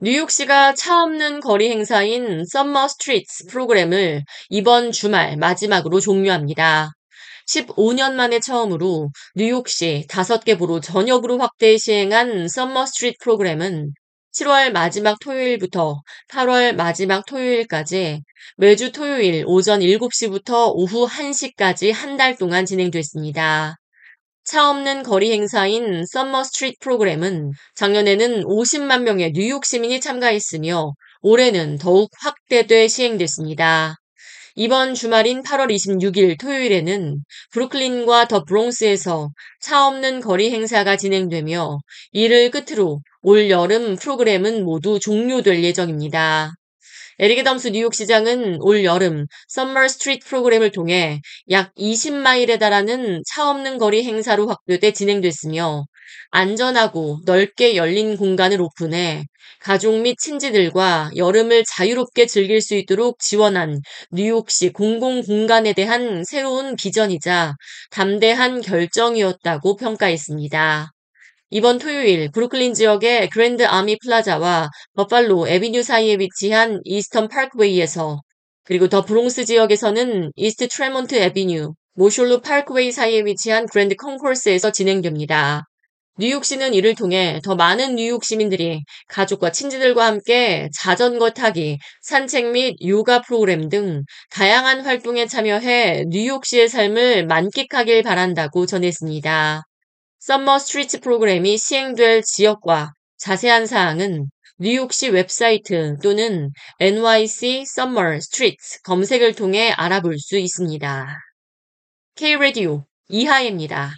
뉴욕시가 차 없는 거리 행사인 Summer Streets 프로그램을 이번 주말 마지막으로 종료합니다. 15년 만에 처음으로 뉴욕시 5개 borough 전역으로 확대 시행한 Summer Street 프로그램은 7월 마지막 토요일부터 8월 마지막 토요일까지 매주 토요일 오전 7시부터 오후 1시까지 한 달 동안 진행됐습니다. 차 없는 거리 행사인 Summer Street 프로그램은 작년에는 50만 명의 뉴욕 시민이 참가했으며 올해는 더욱 확대돼 시행됐습니다. 이번 주말인 8월 26일 토요일에는 브루클린과 더 브롱스에서 차 없는 거리 행사가 진행되며 이를 끝으로 올 여름 프로그램은 모두 종료될 예정입니다. 에릭 애덤스 뉴욕시장은 올 여름 Summer Street 프로그램을 통해 약 20마일에 달하는 차 없는 거리 행사로 확대돼 진행됐으며 안전하고 넓게 열린 공간을 오픈해 가족 및 친지들과 여름을 자유롭게 즐길 수 있도록 지원한 뉴욕시 공공공간에 대한 새로운 비전이자 담대한 결정이었다고 평가했습니다. 이번 토요일 브루클린 지역의 그랜드 아미 플라자와 버팔로 에비뉴 사이에 위치한 이스턴 파크웨이에서 그리고 더 브롱스 지역에서는 이스트 트레몬트 에비뉴, 모셜루 파크웨이 사이에 위치한 그랜드 컨코스에서 진행됩니다. 뉴욕시는 이를 통해 더 많은 뉴욕 시민들이 가족과 친지들과 함께 자전거 타기, 산책 및 요가 프로그램 등 다양한 활동에 참여해 뉴욕시의 삶을 만끽하길 바란다고 전했습니다. Summer Street 프로그램이 시행될 지역과 자세한 사항은 뉴욕시 웹사이트 또는 NYC Summer Streets 검색을 통해 알아볼 수 있습니다. K-Radio 이하예입니다.